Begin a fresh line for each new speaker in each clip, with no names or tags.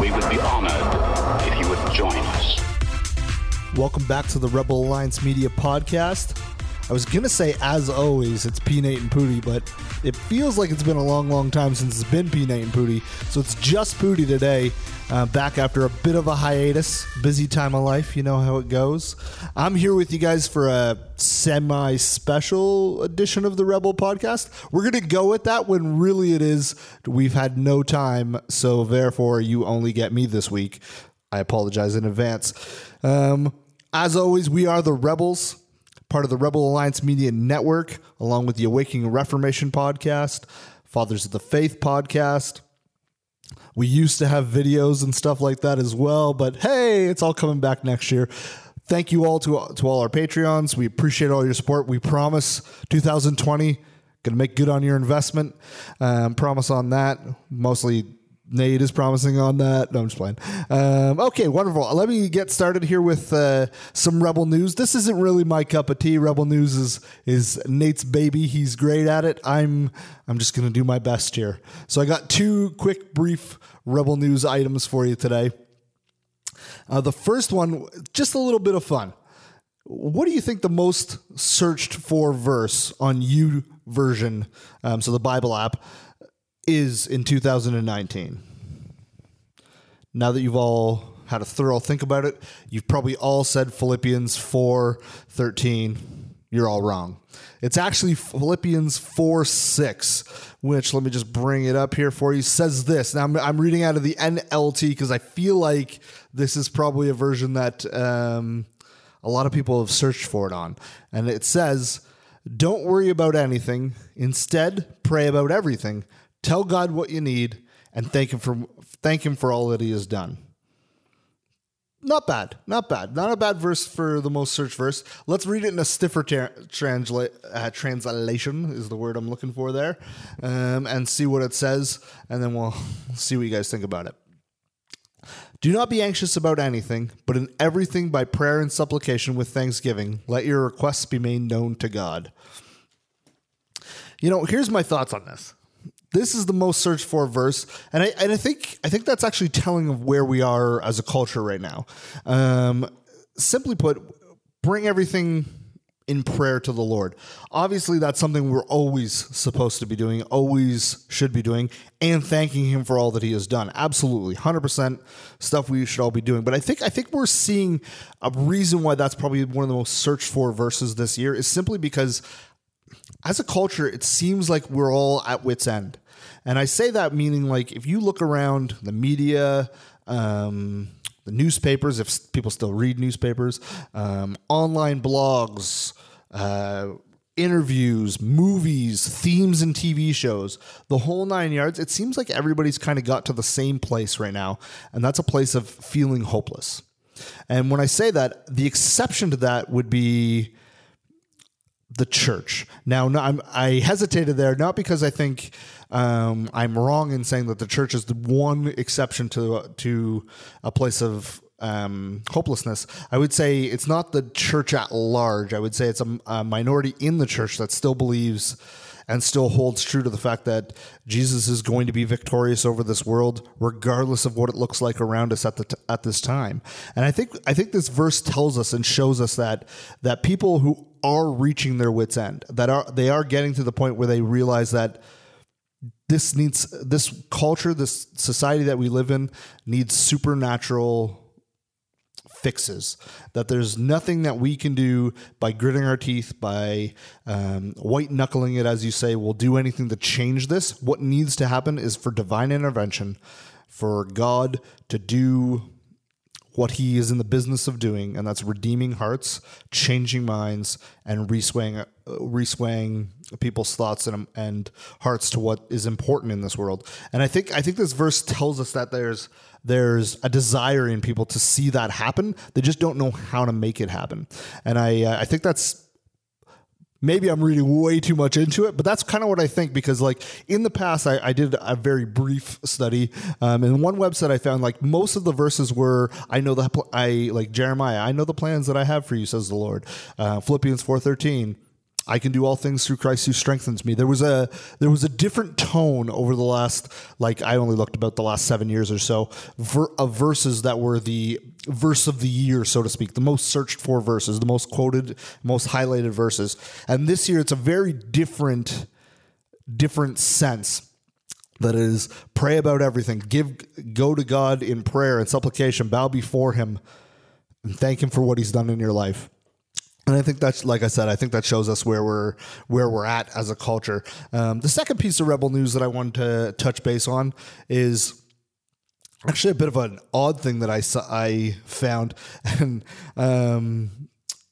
We would be honored if you would join us.
Welcome back to the Rebel Alliance Media Podcast. I was to say, as always, it's P. Nate and Pooty, but it feels like it's been a long, long time since it's been P. Nate and Pooty. So it's just Pooty today, uh, back after a bit of a hiatus. Busy time of life, you know how it goes. I'm here with you guys for a semi special edition of the Rebel Podcast. We're to go with that when really it is we've had no time, so therefore you only get me this week. I apologize in advance. Um, as always, we are the Rebels, part of the Rebel Alliance Media Network, along with the Awakening Reformation podcast, Fathers of the Faith podcast. We used to have videos and stuff like that as well, but hey, it's all coming back next year. Thank you all to, to all our Patreons. We appreciate all your support. We promise 2020 going to make good on your investment. Um, promise on that. Mostly Nate is promising on that. No, I'm just playing. Um, okay, wonderful. Let me get started here with uh, some Rebel news. This isn't really my cup of tea. Rebel news is is Nate's baby. He's great at it. I'm I'm just going to do my best here. So I got two quick, brief Rebel news items for you today. Uh, the first one, just a little bit of fun. What do you think the most searched for verse on U version, um, so the Bible app, is in 2019? Now that you've all had a thorough think about it, you've probably all said Philippians 4 13. You're all wrong. It's actually Philippians 4 6, which let me just bring it up here for you. Says this. Now I'm, I'm reading out of the NLT because I feel like this is probably a version that um, a lot of people have searched for it on. And it says, Don't worry about anything. Instead, pray about everything. Tell God what you need and thank him for thank him for all that he has done. Not bad, not bad, not a bad verse for the most searched verse. Let's read it in a stiffer tra- transla- uh, translation is the word I'm looking for there, um, and see what it says, and then we'll see what you guys think about it. Do not be anxious about anything, but in everything by prayer and supplication with thanksgiving, let your requests be made known to God. You know, here's my thoughts on this this is the most searched for verse, and I and I think I think that's actually telling of where we are as a culture right now. Um, simply put, bring everything in prayer to the Lord. Obviously, that's something we're always supposed to be doing, always should be doing, and thanking Him for all that He has done. Absolutely, hundred percent stuff we should all be doing. But I think I think we're seeing a reason why that's probably one of the most searched for verses this year is simply because as a culture, it seems like we're all at wits' end. And I say that meaning like if you look around the media, um, the newspapers, if people still read newspapers, um, online blogs, uh, interviews, movies, themes, and TV shows, the whole nine yards, it seems like everybody's kind of got to the same place right now. And that's a place of feeling hopeless. And when I say that, the exception to that would be the church. Now, no, I'm, I hesitated there not because I think um, I'm wrong in saying that the church is the one exception to to a place of um, hopelessness. I would say it's not the church at large. I would say it's a, a minority in the church that still believes and still holds true to the fact that Jesus is going to be victorious over this world, regardless of what it looks like around us at the t- at this time. And I think I think this verse tells us and shows us that that people who are reaching their wits end, that are they are getting to the point where they realize that this needs this culture, this society that we live in needs supernatural fixes. That there's nothing that we can do by gritting our teeth, by um, white knuckling it, as you say, will do anything to change this. What needs to happen is for divine intervention, for God to do what he is in the business of doing, and that's redeeming hearts, changing minds, and reswaying, uh, reswaying people's thoughts and, and hearts to what is important in this world. And I think I think this verse tells us that there's there's a desire in people to see that happen. They just don't know how to make it happen. And I uh, I think that's maybe I'm reading way too much into it, but that's kind of what I think because, like, in the past, I, I did a very brief study. Um, and one website I found, like, most of the verses were, I know the, I like Jeremiah, I know the plans that I have for you, says the Lord. Uh, Philippians 4.13. I can do all things through Christ who strengthens me. There was a there was a different tone over the last like I only looked about the last seven years or so ver, of verses that were the verse of the year, so to speak, the most searched for verses, the most quoted, most highlighted verses. And this year, it's a very different different sense that is pray about everything give go to god in prayer and supplication bow before him and thank him for what he's done in your life and I think that's like I said, I think that shows us where we're where we're at as a culture. Um, the second piece of rebel news that I wanted to touch base on is actually a bit of an odd thing that I saw, I found, and um,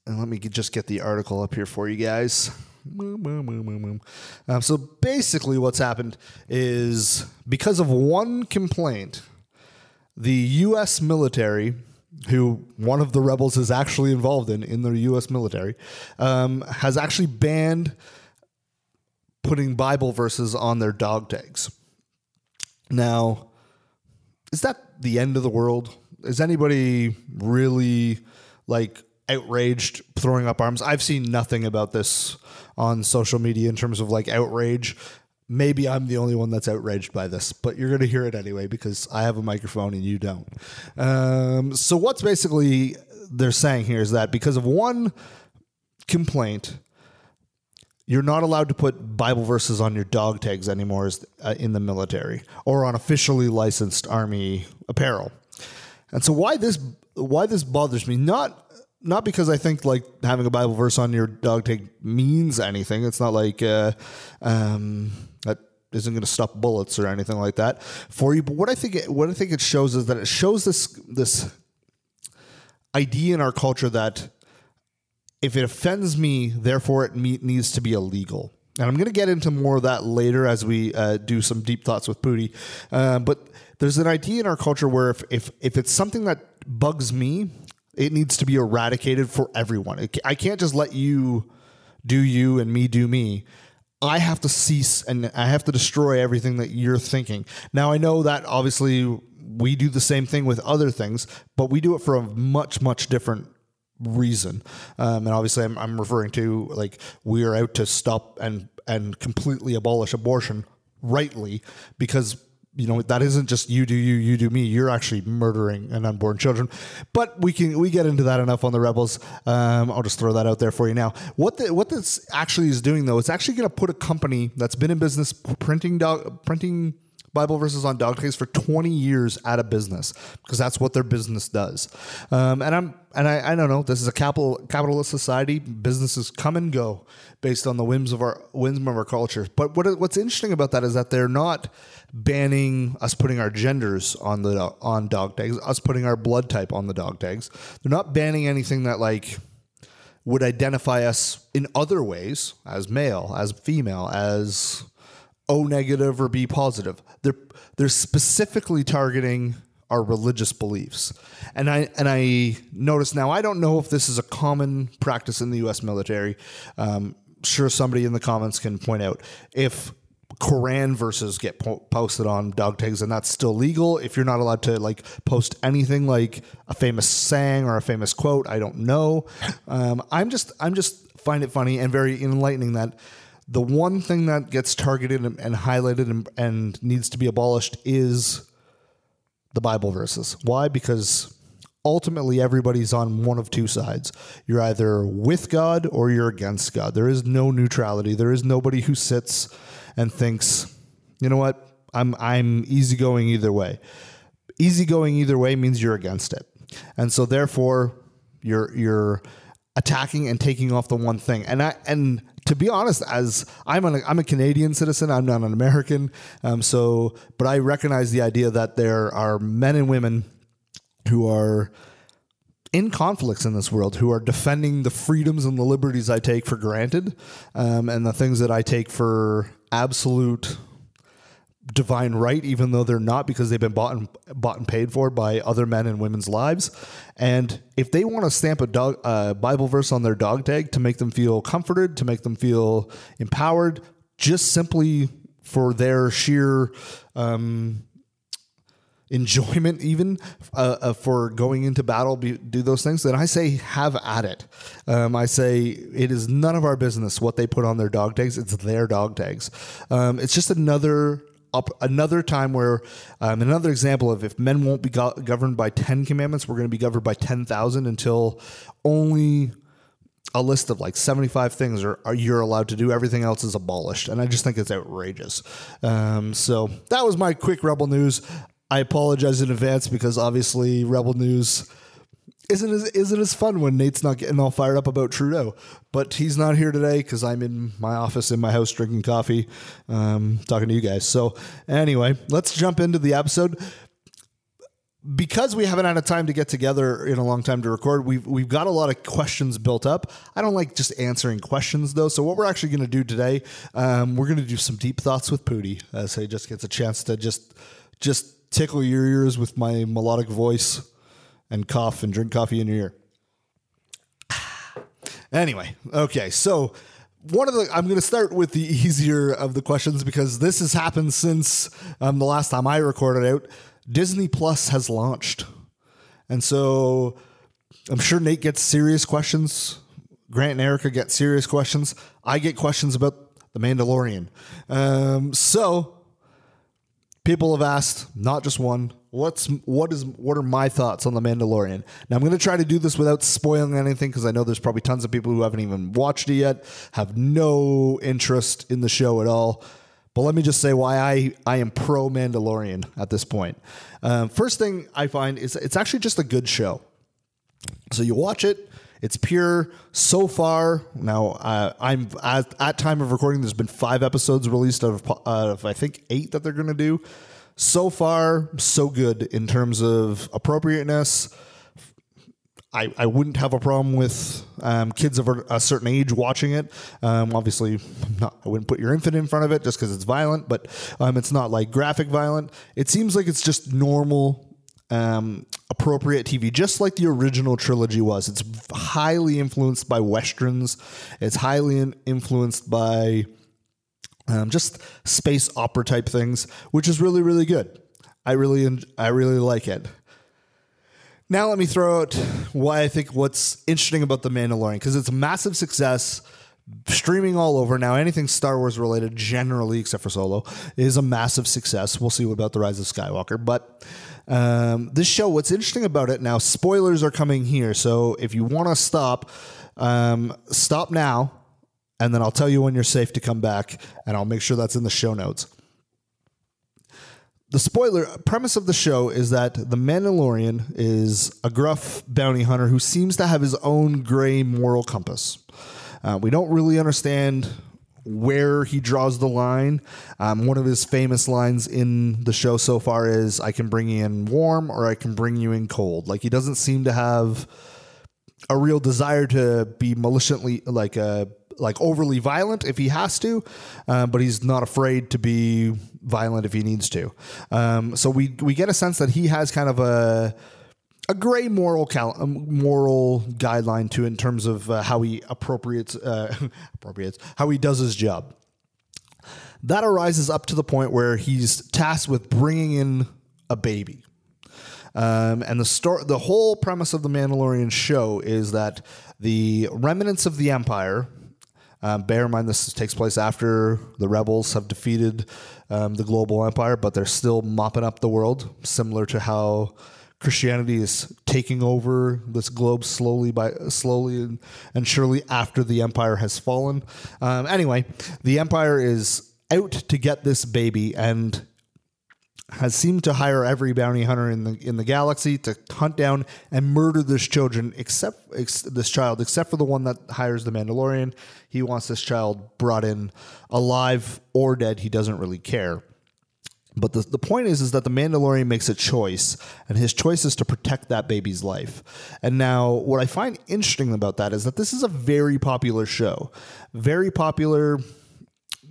and let me just get the article up here for you guys. Um, so basically, what's happened is because of one complaint, the U.S. military who one of the rebels is actually involved in in the U.S. military, um, has actually banned putting Bible verses on their dog tags. Now, is that the end of the world? Is anybody really like outraged, throwing up arms? I've seen nothing about this on social media in terms of like outrage maybe I'm the only one that's outraged by this, but you're going to hear it anyway because I have a microphone and you don't. Um, so, what's basically they're saying here is that because of one complaint, you're not allowed to put Bible verses on your dog tags anymore uh, in the military or on officially licensed army apparel. And so, why this why this bothers me not not because I think like having a Bible verse on your dog tag means anything. It's not like uh, um, isn't going to stop bullets or anything like that for you. But what I think it, what I think it shows is that it shows this this idea in our culture that if it offends me, therefore it needs to be illegal. And I'm going to get into more of that later as we uh, do some deep thoughts with Pooty. Uh, but there's an idea in our culture where if, if if it's something that bugs me, it needs to be eradicated for everyone. I can't just let you do you and me do me. I have to cease and I have to destroy everything that you're thinking. Now, I know that obviously we do the same thing with other things, but we do it for a much, much different reason. Um, and obviously, I'm, I'm referring to like we are out to stop and and completely abolish abortion rightly because you know that isn't just you do you you do me you're actually murdering an unborn children but we can we get into that enough on the rebels um, i'll just throw that out there for you now what the, what this actually is doing though it's actually going to put a company that's been in business printing dog printing Bible verses on dog tags for 20 years out of business because that's what their business does. Um, and I'm and I, I don't know. This is a capital capitalist society. Businesses come and go based on the whims of our whims of our culture. But what what's interesting about that is that they're not banning us putting our genders on the on dog tags, us putting our blood type on the dog tags. They're not banning anything that like would identify us in other ways as male, as female, as O negative or B positive. They're they're specifically targeting our religious beliefs. And I and I notice now I don't know if this is a common practice in the U.S. military. Um, sure, somebody in the comments can point out if Quran verses get po- posted on dog tags, and that's still legal. If you're not allowed to like post anything like a famous saying or a famous quote, I don't know. Um, I'm just I'm just find it funny and very enlightening that the one thing that gets targeted and, and highlighted and, and needs to be abolished is the Bible verses. Why? Because ultimately everybody's on one of two sides. You're either with God or you're against God. There is no neutrality. There is nobody who sits and thinks, you know what, I'm I'm easygoing either way. Easygoing either way means you're against it. and so therefore you're you're attacking and taking off the one thing. And I and to be honest, as I'm a, I'm a Canadian citizen, I'm not an American. Um, so, but I recognize the idea that there are men and women who are in conflicts in this world who are defending the freedoms and the liberties I take for granted um, and the things that I take for absolute divine right, even though they're not because they've been bought and bought and paid for by other men and women's lives. And if they want to stamp a dog, uh, Bible verse on their dog tag to make them feel comforted, to make them feel empowered, just simply for their sheer um, enjoyment, even uh, uh, for going into battle, be, do those things, then I say have at it. Um, I say it is none of our business what they put on their dog tags. It's their dog tags. Um, it's just another up another time where um, another example of if men won't be go- governed by 10 commandments we're going to be governed by 10,000 until only a list of like 75 things are, are you're allowed to do everything else is abolished and i just think it's outrageous um, so that was my quick rebel news i apologize in advance because obviously rebel news isn't as isn't as fun when Nate's not getting all fired up about Trudeau. But he's not here today because I'm in my office in my house drinking coffee, um, talking to you guys. So anyway, let's jump into the episode. Because we haven't had a time to get together in a long time to record, we've we've got a lot of questions built up. I don't like just answering questions though. So what we're actually going to do today, um, we're going to do some deep thoughts with Pooty, as he just gets a chance to just just tickle your ears with my melodic voice and cough and drink coffee in your ear. Anyway, okay, so one of the I'm going to start with the easier of the questions because this has happened since um, the last time I recorded out. Disney Plus has launched, and so I'm sure Nate gets serious questions. Grant and Erica get serious questions. I get questions about the Mandalorian. Um, so people have asked, not just one, what's what is what are my thoughts on the Mandalorian? Now I'm going to try to do this without spoiling anything because I know there's probably tons of people who haven't even watched it yet, have no interest in the show at all. But let me just say why I, I am pro Mandalorian at this point. Um, first thing I find is it's actually just a good show. So you watch it, it's pure. So far, now uh, I'm at, at time of recording. There's been five episodes released out of, of I think eight that they're going to do. So far, so good in terms of appropriateness. I, I wouldn't have a problem with um, kids of a, a certain age watching it. Um, obviously, not, I wouldn't put your infant in front of it just because it's violent, but um, it's not like graphic violent. It seems like it's just normal um, appropriate TV, just like the original trilogy was. It's highly influenced by westerns. It's highly in- influenced by um, just space opera type things, which is really really good. I really en- I really like it. Now let me throw out why I think what's interesting about the Mandalorian because it's a massive success. Streaming all over now, anything Star Wars related, generally except for Solo, is a massive success. We'll see about the Rise of Skywalker, but um, this show, what's interesting about it now, spoilers are coming here. So if you want to stop, um, stop now, and then I'll tell you when you're safe to come back, and I'll make sure that's in the show notes. The spoiler premise of the show is that the Mandalorian is a gruff bounty hunter who seems to have his own gray moral compass. Uh, we don't really understand where he draws the line. Um, one of his famous lines in the show so far is, I can bring you in warm or I can bring you in cold. Like he doesn't seem to have a real desire to be maliciously, like, uh, like overly violent if he has to, uh, but he's not afraid to be violent if he needs to. Um, so we we get a sense that he has kind of a a gray moral um, moral guideline to in terms of uh, how he appropriates uh, appropriates how he does his job. That arises up to the point where he's tasked with bringing in a baby. Um, and the story, the whole premise of the Mandalorian show is that the remnants of the Empire. Um, bear in mind, this takes place after the rebels have defeated um, the global empire, but they're still mopping up the world, similar to how Christianity is taking over this globe slowly by slowly and, and surely after the empire has fallen. Um, anyway, the empire is out to get this baby, and has seemed to hire every bounty hunter in the in the galaxy to hunt down and murder this children except ex, this child except for the one that hires the Mandalorian. He wants this child brought in alive or dead. He doesn't really care. But the, the point is, is that the Mandalorian makes a choice, and his choice is to protect that baby's life. And now, what I find interesting about that is that this is a very popular show, very popular.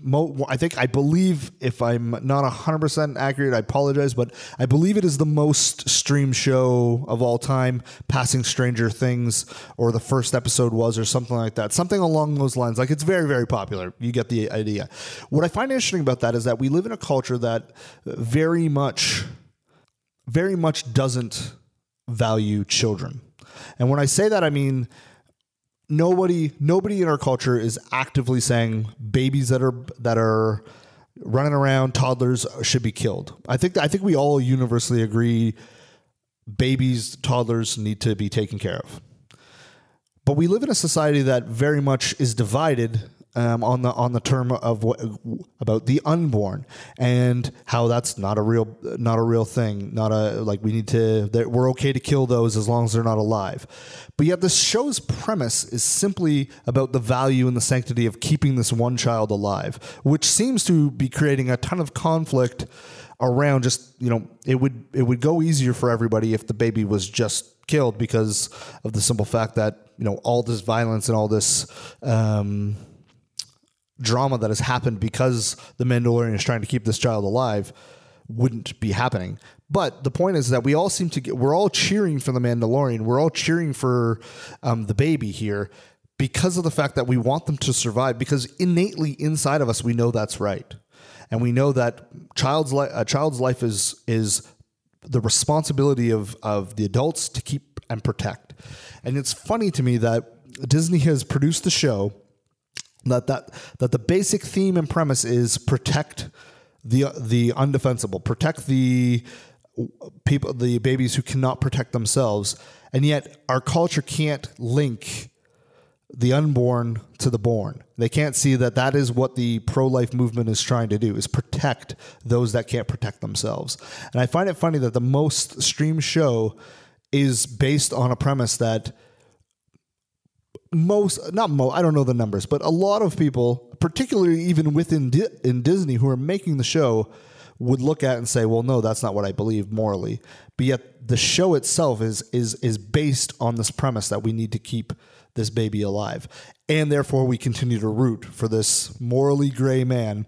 Mo, I think I believe if I'm not 100% accurate, I apologize, but I believe it is the most streamed show of all time, passing Stranger Things, or the first episode was, or something like that. Something along those lines. Like it's very, very popular. You get the idea. What I find interesting about that is that we live in a culture that very much, very much doesn't value children. And when I say that, I mean, nobody nobody in our culture is actively saying babies that are that are running around toddlers should be killed. I think I think we all universally agree babies toddlers need to be taken care of. But we live in a society that very much is divided um, on the on the term of what about the unborn and how that's not a real not a real thing. Not a like we need to that we're okay to kill those as long as they're not alive. But yet the show's premise is simply about the value and the sanctity of keeping this one child alive, which seems to be creating a ton of conflict around just you know it would it would go easier for everybody if the baby was just killed because of the simple fact that you know all this violence and all this um, drama that has happened because the Mandalorian is trying to keep this child alive wouldn't be happening. But the point is that we all seem to get, we're all cheering for the Mandalorian. We're all cheering for um, the baby here because of the fact that we want them to survive, because innately inside of us, we know that's right. And we know that child's li- a child's life is, is the responsibility of, of the adults to keep and protect. And it's funny to me that Disney has produced the show that that that the basic theme and premise is protect the the undefensible, protect the people, the babies who cannot protect themselves, and yet our culture can't link the unborn to the born. They can't see that that is what the pro-life movement is trying to do is protect those that can't protect themselves. And I find it funny that the most streamed show is based on a premise that most not mo I don't know the numbers, but a lot of people, particularly even within Di- in Disney who are making the show would look at and say, "Well, no, that's not what I believe morally." But yet the show itself is is is based on this premise that we need to keep this baby alive. And therefore we continue to root for this morally gray man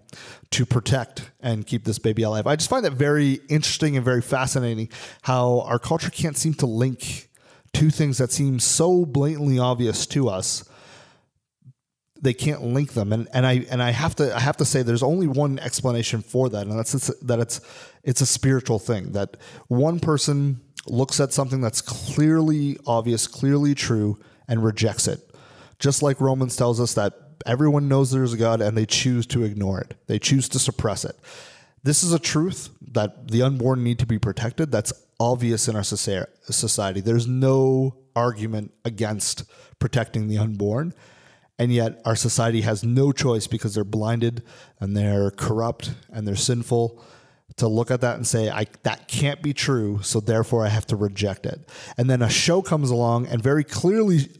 to protect and keep this baby alive. I just find that very interesting and very fascinating how our culture can't seem to link two things that seem so blatantly obvious to us they can't link them. And, and I and I have to I have to say there's only one explanation for that and that's it's, that it's it's a spiritual thing that one person looks at something that's clearly obvious clearly true and rejects it. Just like Romans tells us that everyone knows there's a God and they choose to ignore it. They choose to suppress it. This is a truth that the unborn need to be protected. That's obvious in our society. There's no argument against protecting the unborn and yet our society has no choice because they're blinded and they're corrupt and they're sinful to look at that and say I that can't be true so therefore I have to reject it. And then a show comes along and very clearly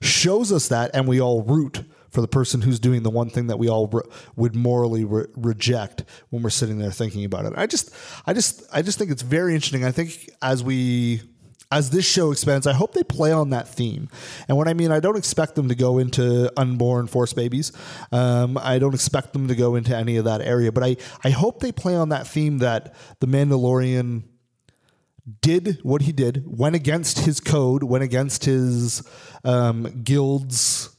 shows us that and we all root for the person who's doing the one thing that we all re- would morally re- reject when we're sitting there thinking about it I just I just I just think it's very interesting I think as we as this show expands, I hope they play on that theme. And what I mean, I don't expect them to go into unborn force babies. Um, I don't expect them to go into any of that area, but I, I hope they play on that theme that the Mandalorian did what he did, went against his code, went against his um, guild's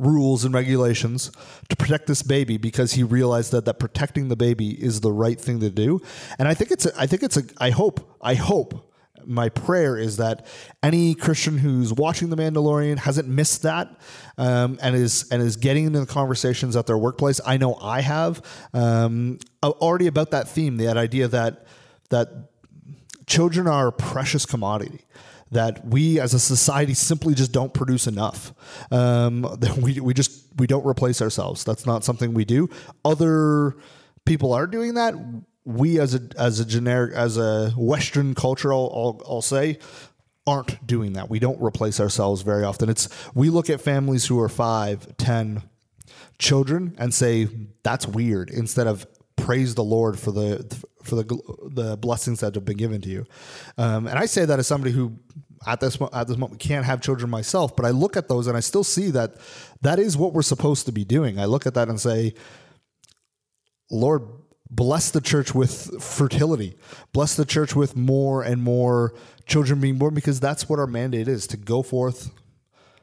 rules and regulations to protect this baby because he realized that that protecting the baby is the right thing to do. And I think it's a, I think it's a I hope I hope my prayer is that any Christian who's watching The Mandalorian hasn't missed that um, and is and is getting into the conversations at their workplace. I know I have um, already about that theme, that idea that that children are a precious commodity. That we as a society simply just don't produce enough. Um, that we, we just we don't replace ourselves. That's not something we do. Other people are doing that we as a as a generic as a Western culture, I'll, I'll, I'll say, aren't doing that. We don't replace ourselves very often. It's we look at families who are five, ten children and say that's weird instead of praise the Lord for the for the the blessings that have been given to you. Um, and I say that as somebody who at this at this moment can't have children myself, but I look at those and I still see that that is what we're supposed to be doing. I look at that and say, Lord, bless the church with fertility. Bless the church with more and more children being born because that's what our mandate is to go forth,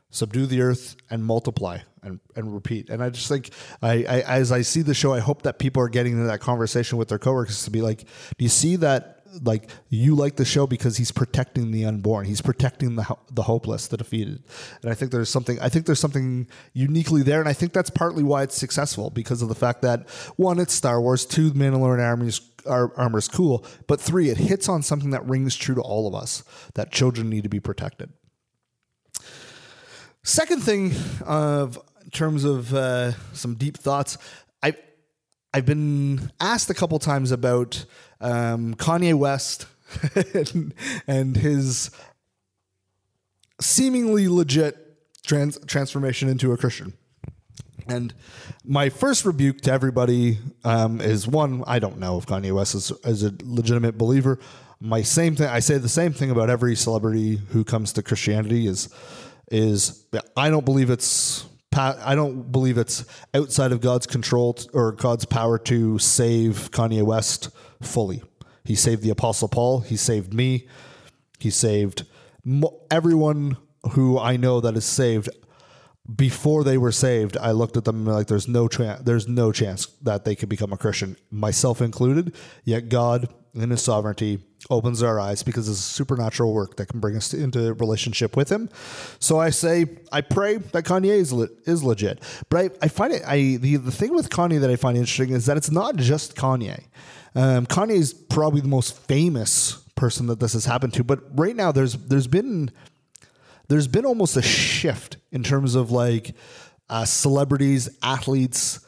subdue the earth, and multiply and, and repeat. And I just think, I, I as I see the show, I hope that people are getting into that conversation with their coworkers to be like, do you see that? Like you like the show because he's protecting the unborn. He's protecting the the hopeless, the defeated. And I think there's something. I think there's something uniquely there, and I think that's partly why it's successful because of the fact that one, it's Star Wars. Two, Mandalorian army our armor is cool. But three, it hits on something that rings true to all of us that children need to be protected. Second thing of in terms of uh, some deep thoughts, I I've been asked a couple times about um, Kanye West and, and his seemingly legit trans- transformation into a Christian. And my first rebuke to everybody um, is one: I don't know if Kanye West is, is a legitimate believer. My same thing. I say the same thing about every celebrity who comes to Christianity is is I don't believe it's I don't believe it's outside of God's control or God's power to save Kanye West fully. He saved the Apostle Paul. He saved me. He saved everyone who I know that is saved before they were saved, I looked at them like there's no chance there's no chance that they could become a Christian, myself included. Yet God, in His sovereignty, opens our eyes because it's a supernatural work that can bring us into relationship with Him. So I say, I pray that Kanye is le- is legit. But I, I find it I the the thing with Kanye that I find interesting is that it's not just Kanye. Um, Kanye is probably the most famous person that this has happened to, but right now there's there's been there's been almost a shift in terms of like uh, celebrities, athletes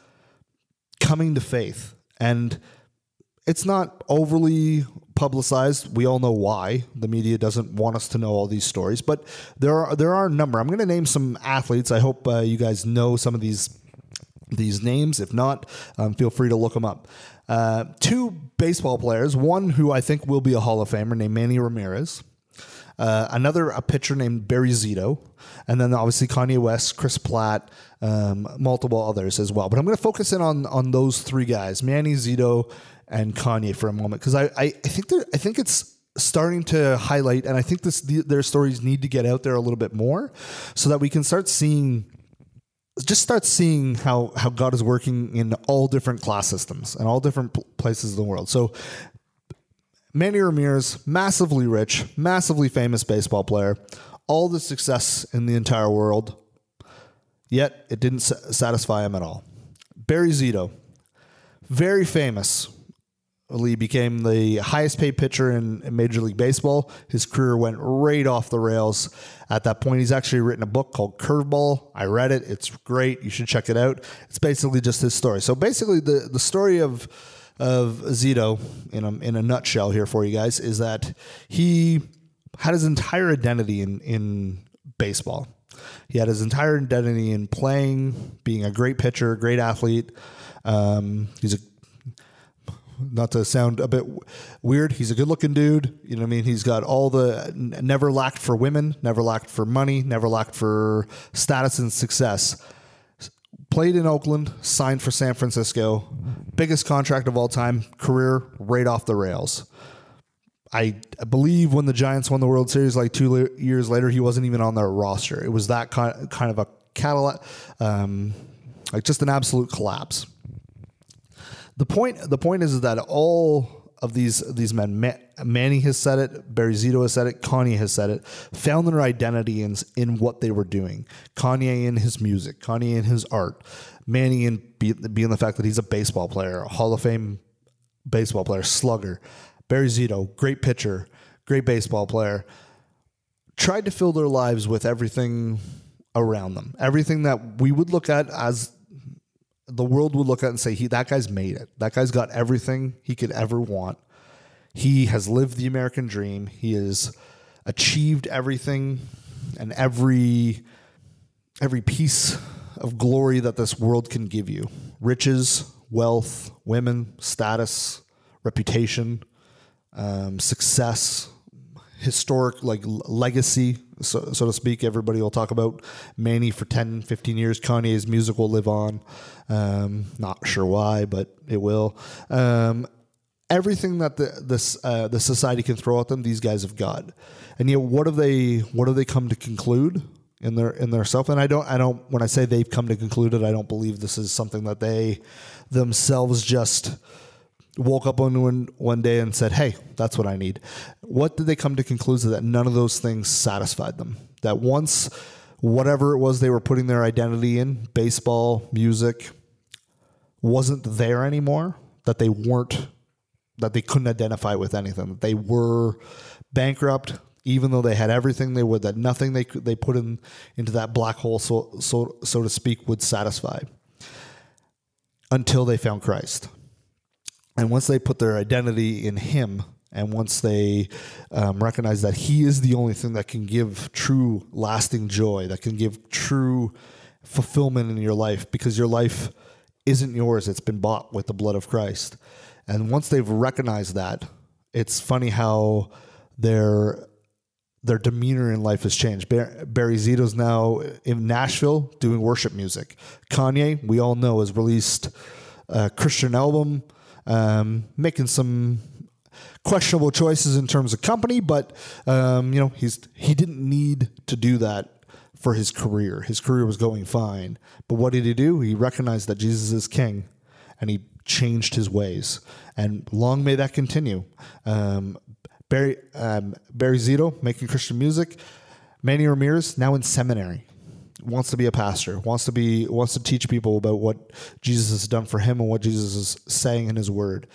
coming to faith, and it's not overly publicized. We all know why the media doesn't want us to know all these stories, but there are there are a number. I'm going to name some athletes. I hope uh, you guys know some of these these names. If not, um, feel free to look them up. Uh, two baseball players, one who I think will be a Hall of Famer named Manny Ramirez. Uh, another a pitcher named Barry Zito, and then obviously Kanye West, Chris Pratt, um, multiple others as well. But I'm going to focus in on on those three guys, Manny Zito and Kanye, for a moment because I, I I think I think it's starting to highlight, and I think this the, their stories need to get out there a little bit more, so that we can start seeing just start seeing how how God is working in all different class systems and all different pl- places in the world. So Manny Ramirez, massively rich, massively famous baseball player, all the success in the entire world, yet it didn't sa- satisfy him at all. Barry Zito, very famous. He became the highest paid pitcher in, in Major League Baseball. His career went right off the rails at that point. He's actually written a book called Curveball. I read it. It's great. You should check it out. It's basically just his story. So basically, the, the story of of Zito in a, in a nutshell here for you guys is that he had his entire identity in in baseball. He had his entire identity in playing, being a great pitcher, great athlete. Um, he's a not to sound a bit weird, he's a good looking dude. You know what I mean? He's got all the never lacked for women, never lacked for money, never lacked for status and success. Played in Oakland, signed for San Francisco, biggest contract of all time, career right off the rails. I believe when the Giants won the World Series like two years later, he wasn't even on their roster. It was that kind kind of a Cadillac, um, like just an absolute collapse the point the point is that all of these these men Ma- Manny has said it Barry Zito has said it Kanye has said it found their identity in in what they were doing. Kanye in his music Kanye in his art Manny in be, being the fact that he's a baseball player a Hall of Fame baseball player slugger Barry Zito great pitcher great baseball player tried to fill their lives with everything around them. Everything that we would look at as the world would look at and say, "He that guy's made it. That guy's got everything he could ever want. He has lived the American dream. He has achieved everything and every every piece of glory that this world can give you: riches, wealth, women, status, reputation, um, success, historic like legacy so, so to speak everybody will talk about manny for 10 15 years. Kanye's music will live on. Um, not sure why but it will. Um, everything that the this uh, the society can throw at them these guys have got. And yet what have they what have they come to conclude in their in their self? And i don't i don't when i say they've come to conclude it i don't believe this is something that they themselves just woke up on one, one day and said, Hey, that's what I need. What did they come to conclusion that none of those things satisfied them? That once whatever it was they were putting their identity in, baseball, music, wasn't there anymore, that they weren't, that they couldn't identify with anything, that they were bankrupt, even though they had everything they would, that nothing they they put in into that black hole, so, so, so to speak, would satisfy until they found Christ. And once they put their identity in Him, and once they um, recognize that He is the only thing that can give true, lasting joy, that can give true fulfillment in your life, because your life isn't yours, it's been bought with the blood of Christ. And once they've recognized that, it's funny how their their demeanor in life has changed. Bar- Barry Zito's now in Nashville doing worship music. Kanye, we all know, has released a Christian album um, making some questionable choices in terms of company, but um, you know he's he didn't need to do that for his career. His career was going fine, but what did he do? He recognized that Jesus is King, and he changed his ways. And long may that continue. Um, Barry um, Barry Zito making Christian music. Manny Ramirez now in seminary wants to be a pastor, wants to be wants to teach people about what Jesus has done for him and what Jesus is saying in his word.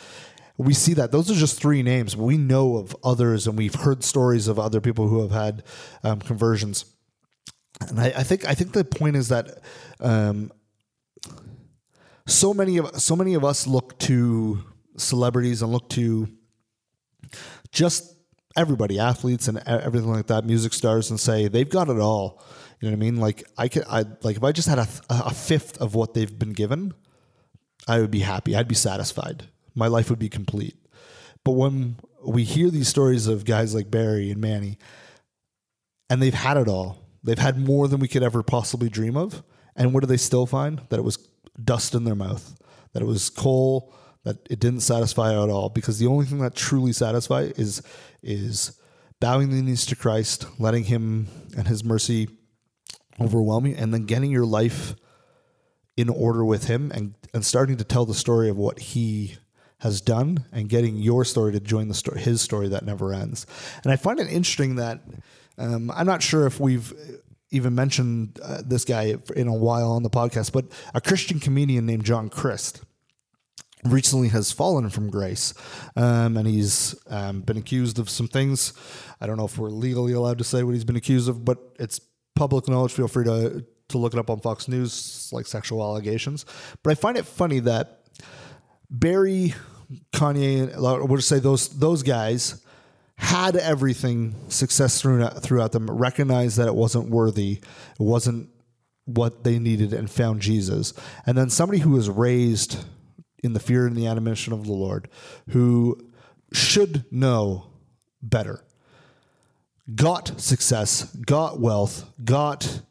We see that those are just three names. We know of others, and we've heard stories of other people who have had um, conversions. And I, I, think I think the point is that um, so many of so many of us look to celebrities and look to just everybody, athletes and everything like that, music stars, and say they've got it all you know what I mean? Like I could, I like if I just had a, a fifth of what they've been given, I would be happy. I'd be satisfied. My life would be complete. But when we hear these stories of guys like Barry and Manny, and they've had it all, they've had more than we could ever possibly dream of. And what do they still find? That it was dust in their mouth, that it was coal, that it didn't satisfy at all. Because the only thing that truly satisfies is is bowing the knees to Christ, letting Him and His mercy overwhelm you, and then getting your life in order with him and, and starting to tell the story of what he has done and getting your story to join the story, his story that never ends. And I find it interesting that um, I'm not sure if we've even mentioned uh, this guy in a while on the podcast, but a Christian comedian named John Crist recently has fallen from grace um, and he's um, been accused of some things. I don't know if we're legally allowed to say what he's been accused of, but it's public knowledge. Feel free to to look it up on Fox News, like sexual allegations. But I find it funny that Barry, Kanye, we'll just say those those guys had everything success throughout, throughout them, recognized that it wasn't worthy, it wasn't what they needed, and found Jesus. And then somebody who was raised in the fear and the admonition of the Lord, who should know better, got success, got wealth, got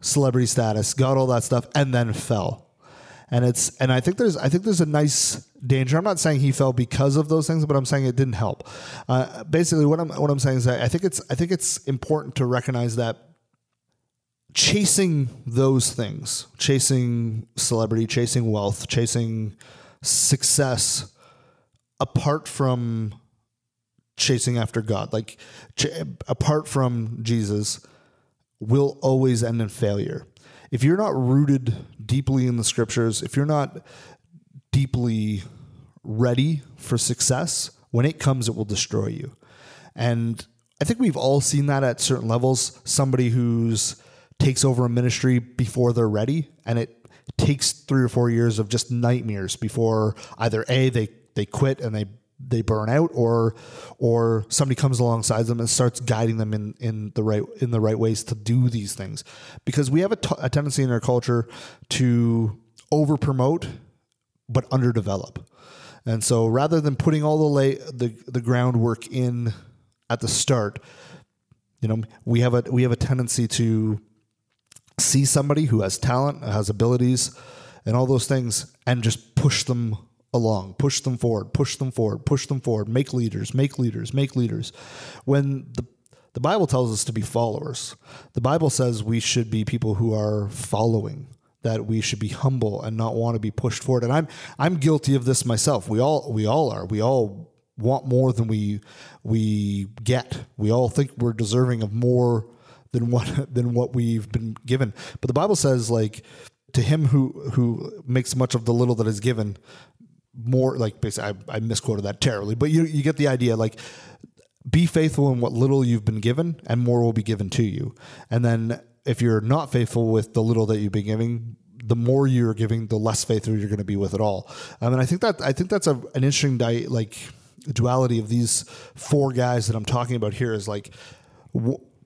celebrity status, got all that stuff, and then fell. And it's and I think there's I think there's a nice danger. I'm not saying he fell because of those things, but I'm saying it didn't help. Uh, basically, what I'm what I'm saying is I think it's I think it's important to recognize that chasing those things, chasing celebrity, chasing wealth, chasing success, apart from chasing after God, like ch- apart from Jesus, will always end in failure. If you're not rooted deeply in the scriptures, if you're not deeply ready for success, when it comes, it will destroy you. And I think we've all seen that at certain levels. Somebody who's takes over a ministry before they're ready, and it takes three or four years of just nightmares before either a they they quit and they they burn out or or somebody comes alongside them and starts guiding them in in the right in the right ways to do these things. Because we have a, t- a tendency in our culture to over promote but underdevelop. And so rather than putting all the lay the the groundwork in at the start you know we have a we have a tendency to see somebody who has talent has abilities and all those things and just push them along, push them forward, push them forward, push them forward, make leaders, make leaders, make leaders. When the the Bible tells us to be followers. The Bible says we should be people who are following, that we should be humble and not want to be pushed forward. And I'm I'm guilty of this myself. We all we all are. We all want more than we we get. We all think we're deserving of more than what than what we've been given. But the Bible says like to him who who makes much of the little that is given, more like basically I, I misquoted that terribly, but you you get the idea. Like be faithful in what little you've been given, and more will be given to you. And then if you're not faithful with the little that you've been giving, the more you're giving, the less faithful you're going to be with it all. I mean, I think that I think that's a, an interesting di- like duality of these four guys that I'm talking about here. Is like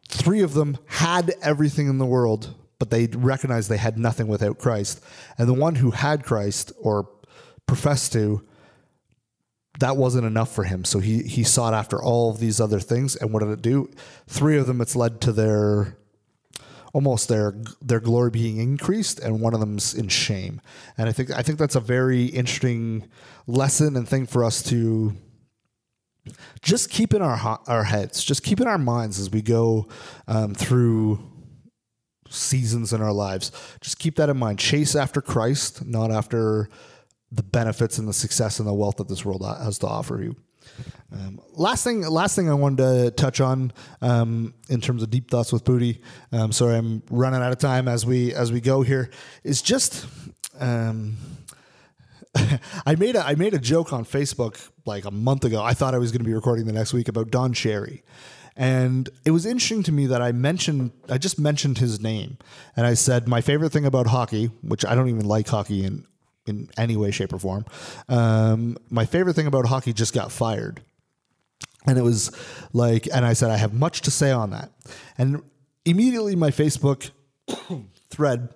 three of them had everything in the world, but they recognized they had nothing without Christ, and the one who had Christ or professed to, that wasn't enough for him. So he he sought after all of these other things. And what did it do? Three of them, it's led to their almost their their glory being increased, and one of them's in shame. And I think I think that's a very interesting lesson and thing for us to just keep in our our heads, just keep in our minds as we go um, through seasons in our lives. Just keep that in mind. Chase after Christ, not after the benefits and the success and the wealth that this world has to offer you. Um, last thing, last thing I wanted to touch on um, in terms of deep thoughts with Pooty. Um, sorry, I'm running out of time as we as we go here. Is just um, I made a I made a joke on Facebook like a month ago. I thought I was going to be recording the next week about Don Cherry. And it was interesting to me that I mentioned, I just mentioned his name. And I said, my favorite thing about hockey, which I don't even like hockey in in any way, shape, or form. Um, my favorite thing about hockey just got fired. And it was like, and I said, I have much to say on that. And immediately my Facebook thread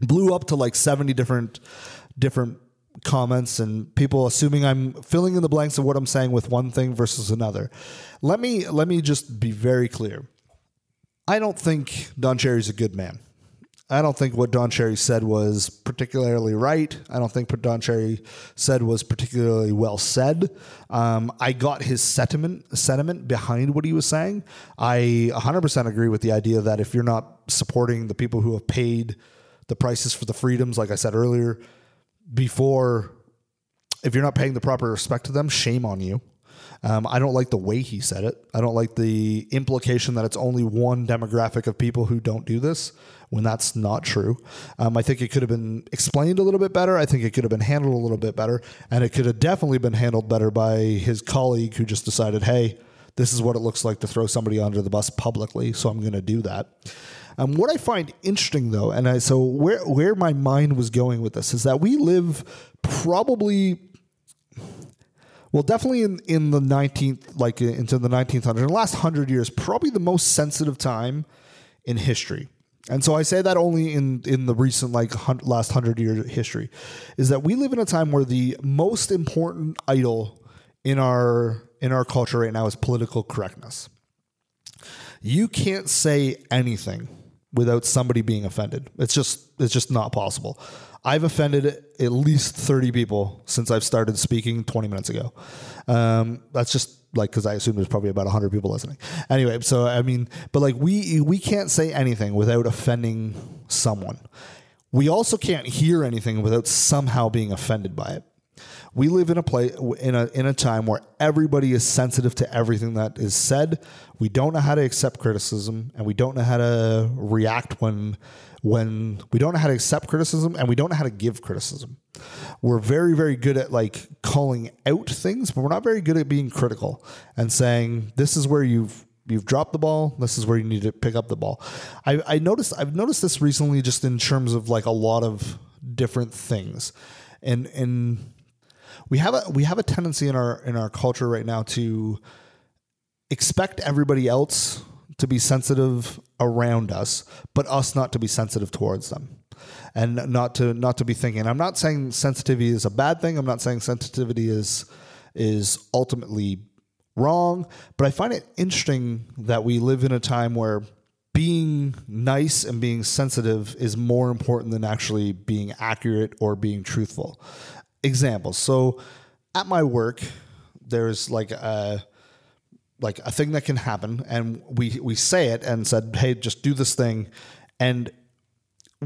blew up to like 70 different, different comments and people assuming I'm filling in the blanks of what I'm saying with one thing versus another. Let me, let me just be very clear. I don't think Don Cherry's a good man. I don't think what Don Cherry said was particularly right. I don't think what Don Cherry said was particularly well said. Um, I got his sentiment sentiment behind what he was saying. I 100% agree with the idea that if you're not supporting the people who have paid the prices for the freedoms, like I said earlier, before, if you're not paying the proper respect to them, shame on you. Um, I don't like the way he said it. I don't like the implication that it's only one demographic of people who don't do this when that's not true. Um, I think it could have been explained a little bit better. I think it could have been handled a little bit better. And it could have definitely been handled better by his colleague who just decided, hey, this is what it looks like to throw somebody under the bus publicly. So I'm going to do that. Um, what I find interesting, though, and I, so where where my mind was going with this is that we live probably well, definitely in, in the 19th, like into the 1900s, in the last hundred years, probably the most sensitive time in history and so I say that only in in the recent like last hundred year history, is that we live in a time where the most important idol in our in our culture right now is political correctness. You can't say anything without somebody being offended. It's just it's just not possible. I've offended at least thirty people since I've started speaking twenty minutes ago. Um, that's just like because I assume there's probably about 100 people listening. Anyway, so I mean, but like we we can't say anything without offending someone. We also can't hear anything without somehow being offended by it. We live in a place in a in a time where everybody is sensitive to everything that is said. We don't know how to accept criticism, and we don't know how to react when when we don't know how to accept criticism and we don't know how to give criticism. We're very, very good at like calling out things, but we're not very good at being critical and saying, this is where you've you've dropped the ball. This is where you need to pick up the ball. I, I noticed I've noticed this recently just in terms of like a lot of different things, and and we have a we have a tendency in our in our culture right now to expect everybody else to be sensitive around us, but us not to be sensitive towards them. And not to not to be thinking. I'm not saying sensitivity is a bad thing. I'm not saying sensitivity is is ultimately wrong, but I find it interesting that we live in a time where being nice and being sensitive is more important than actually being accurate or being truthful. Examples. So at my work, there's like a like a thing that can happen and we we say it and said hey just do this thing. And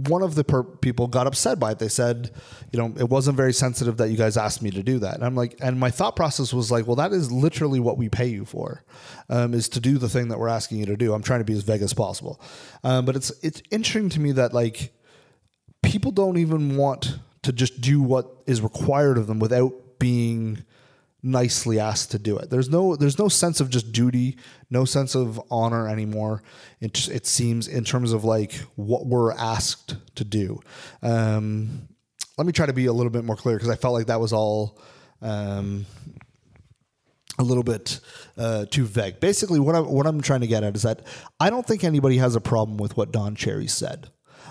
one of the per- people got upset by it. They said you know it wasn't very sensitive that you guys asked me to do that. And i'm like and my thought process was like well that is literally what we pay you for um, is to do the thing that we're asking you to do. I'm trying to be as vague as possible. Um, but it's it's interesting to me that like people don't even want to just do what is required of them without being nicely asked to do it. There's no there's no sense of just duty, no sense of honor anymore. It just, it seems in terms of like what we're asked to do. Um, let me try to be a little bit more clear because I felt like that was all um, a little bit uh, too vague. Basically, what I'm what I'm trying to get at is that I don't think anybody has a problem with what Don Cherry said.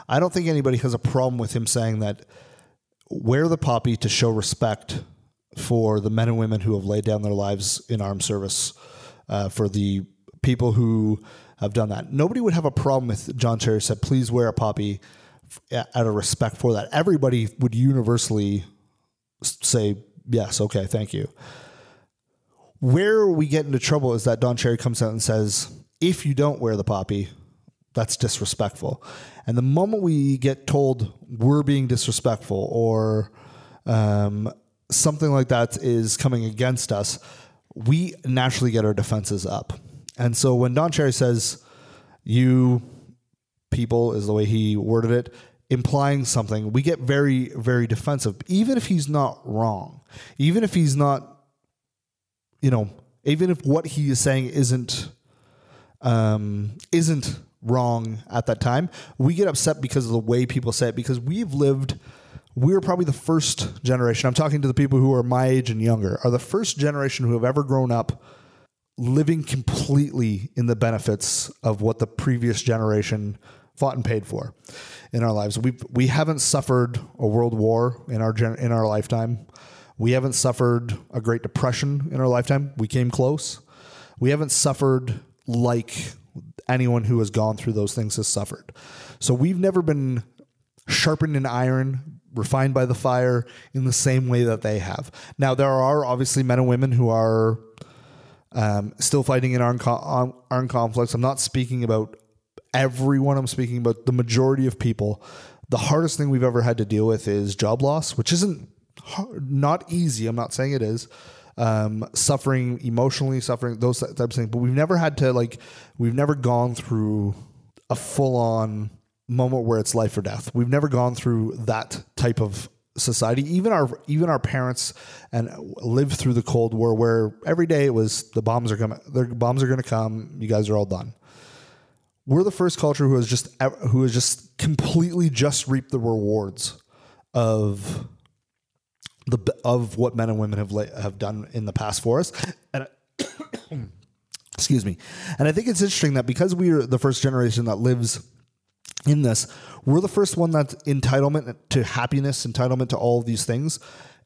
I don't think anybody has a problem with him saying that wear the poppy to show respect for the men and women who have laid down their lives in armed service, uh, for the people who have done that. Nobody would have a problem if Don Cherry said, please wear a poppy out of respect for that. Everybody would universally say, yes, okay, thank you. Where we get into trouble is that Don Cherry comes out and says, if you don't wear the poppy, that's disrespectful. And the moment we get told we're being disrespectful or um, something like that is coming against us, we naturally get our defenses up. And so when Don Cherry says, you people, is the way he worded it, implying something, we get very, very defensive, even if he's not wrong, even if he's not, you know, even if what he is saying isn't, um, isn't wrong at that time, we get upset because of the way people say it, because we've lived we're probably the first generation. I'm talking to the people who are my age and younger, are the first generation who have ever grown up living completely in the benefits of what the previous generation fought and paid for in our lives. We we haven't suffered a world war in our gen, in our lifetime. We haven't suffered a Great Depression in our lifetime. We came close. We haven't suffered like anyone who has gone through those things has suffered. So we've never been sharpened in iron refined by the fire in the same way that they have. Now, there are obviously men and women who are um, still fighting in armed, armed conflicts. I'm not speaking about everyone, I'm speaking about the majority of people. The hardest thing we've ever had to deal with is job loss, which isn't hard, not easy. I'm not saying it is. Um, suffering emotionally, suffering those types of things, but we've never had to like, we've never gone through a full on moment where it's life or death. We've never gone through that type of society. Even our even our parents and lived through the Cold War, where every day it was the bombs are coming, the bombs are going to come. You guys are all done. We're the first culture who has just who has just completely just reaped the rewards of the of what men and women have have done in the past for us. And excuse me. And I think it's interesting that because we are the first generation that lives in this, we're the first one that entitlement to happiness, entitlement to all of these things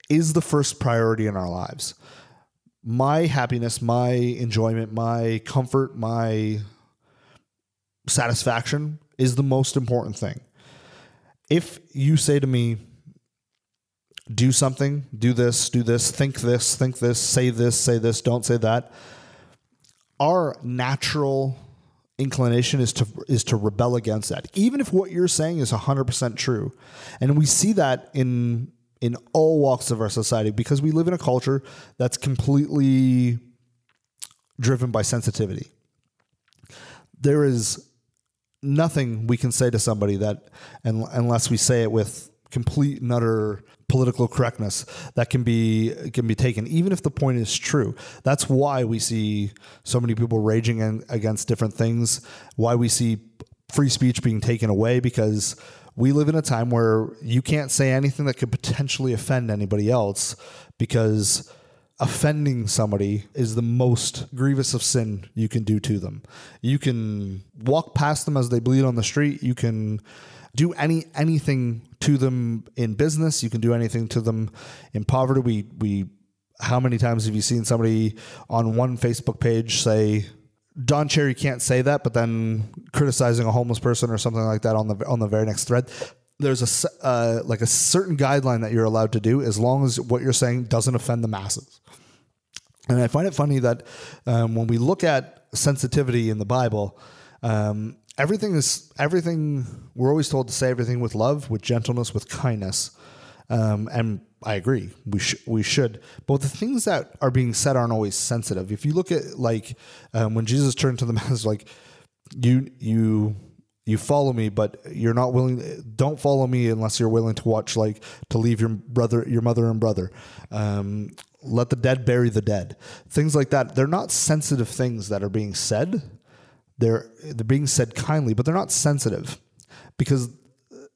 is the first priority in our lives. My happiness, my enjoyment, my comfort, my satisfaction is the most important thing. If you say to me, do something, do this, do this, think this, think this, say this, say this, don't say that, our natural inclination is to is to rebel against that. Even if what you're saying is 100% true and we see that in in all walks of our society because we live in a culture that's completely driven by sensitivity. There is nothing we can say to somebody that unless we say it with complete and utter political correctness that can be can be taken, even if the point is true. That's why we see so many people raging against different things. Why we see free speech being taken away because we live in a time where you can't say anything that could potentially offend anybody else because offending somebody is the most grievous of sin you can do to them. You can walk past them as they bleed on the street. You can do any anything to them in business. You can do anything to them in poverty. We we how many times have you seen somebody on one Facebook page say Don Cherry can't say that, but then criticizing a homeless person or something like that on the on the very next thread. There's a uh, like a certain guideline that you're allowed to do as long as what you're saying doesn't offend the masses. And I find it funny that um, when we look at sensitivity in the Bible, um, everything is everything. We're always told to say everything with love, with gentleness, with kindness. Um, and I agree, we sh- we should. But the things that are being said aren't always sensitive. If you look at like um, when Jesus turned to the masses, like you you you follow me but you're not willing don't follow me unless you're willing to watch like to leave your brother your mother and brother um, let the dead bury the dead things like that they're not sensitive things that are being said they're they're being said kindly but they're not sensitive because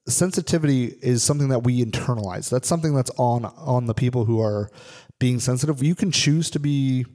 sensitivity is something that we internalize. That's something that's on on the people who are being sensitive. You can choose to be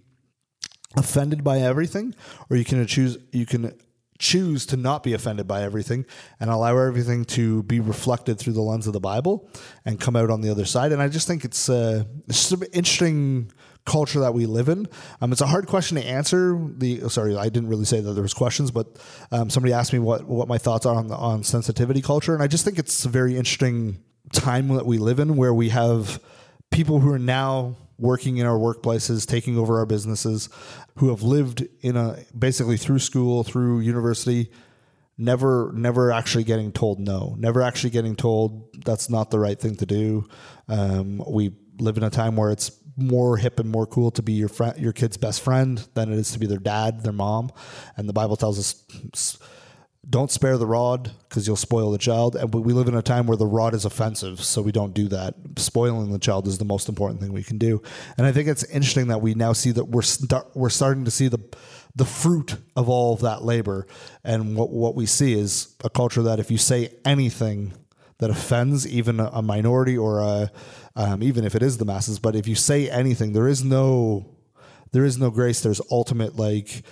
offended by everything or you can choose you can choose to not be offended by everything and allow everything to be reflected through the lens of the bible and come out on the other side. And i just think it's uh it's an interesting culture that we live in. Um, it's a hard question to answer. The sorry i didn't really say that there was questions but um, somebody asked me what what my thoughts are on the, on sensitivity culture. And i just think it's a very interesting time that we live in where we have people who are now working in our workplaces, taking over our businesses, who have lived in a basically through school, through university, never never actually getting told no, never actually getting told that's not the right thing to do. Um, we live in a time where it's more hip and more cool to be your friend, your kid's best friend than it is to be their dad, their mom, and the Bible tells us don't spare the rod because you'll spoil the child. And we live in a time where the rod is offensive, so we don't do that. Spoiling the child is the most important thing we can do. And I think it's interesting that we now see that we're start, we're starting to see the the fruit of all of that labor. And what what we see is a culture that if you say anything that offends even a, minority or a um, even if it is the masses, but if you say anything, there is no there is no grace. There's ultimate like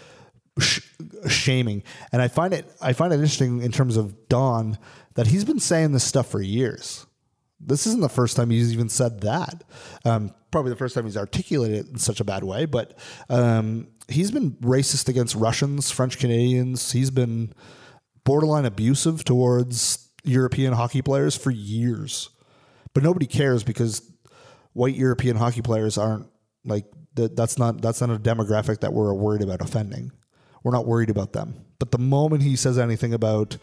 sh- shaming, and I find it I find it interesting in terms of Don that he's been saying this stuff for years. This isn't the first time he's even said that. Um, probably the first time he's articulated it in such a bad way, but um, he's been racist against Russians, French Canadians. He's been borderline abusive towards European hockey players for years. But nobody cares because white European hockey players aren't like that. That's not that's not a demographic that we're worried about offending. We're not worried about them. But the moment he says anything about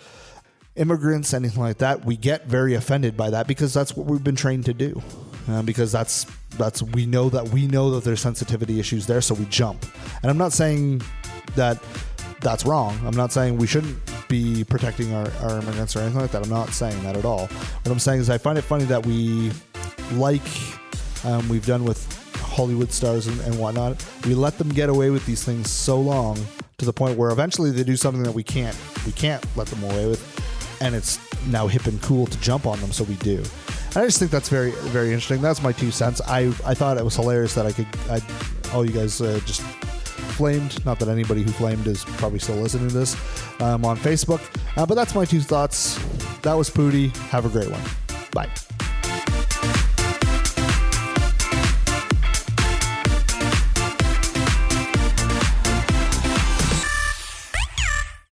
immigrants, anything like that, we get very offended by that because that's what we've been trained to do. Um, because that's that's we know that we know that there's sensitivity issues there, so we jump. And I'm not saying that that's wrong. I'm not saying we shouldn't be protecting our, our immigrants or anything like that. I'm not saying that at all. What I'm saying is I find it funny that we like um, we've done with Hollywood stars and, and whatnot. We let them get away with these things so long to the point where eventually they do something that we can't we can't let them away with, and it's now hip and cool to jump on them. So we do. And I just think that's very very interesting. That's my two cents. I I thought it was hilarious that I could I all you guys uh, just flamed. Not that anybody who flamed is probably still listening to this um, on Facebook, uh, but that's my two thoughts. That was Pooty. Have a great one. Bye.